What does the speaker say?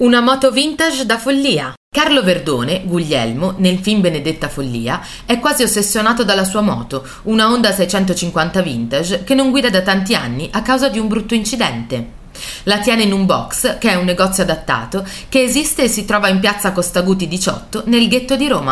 Una moto vintage da follia. Carlo Verdone, Guglielmo, nel film Benedetta Follia, è quasi ossessionato dalla sua moto, una Honda 650 vintage che non guida da tanti anni a causa di un brutto incidente. La tiene in un box, che è un negozio adattato, che esiste e si trova in piazza Costaguti 18, nel ghetto di Roma.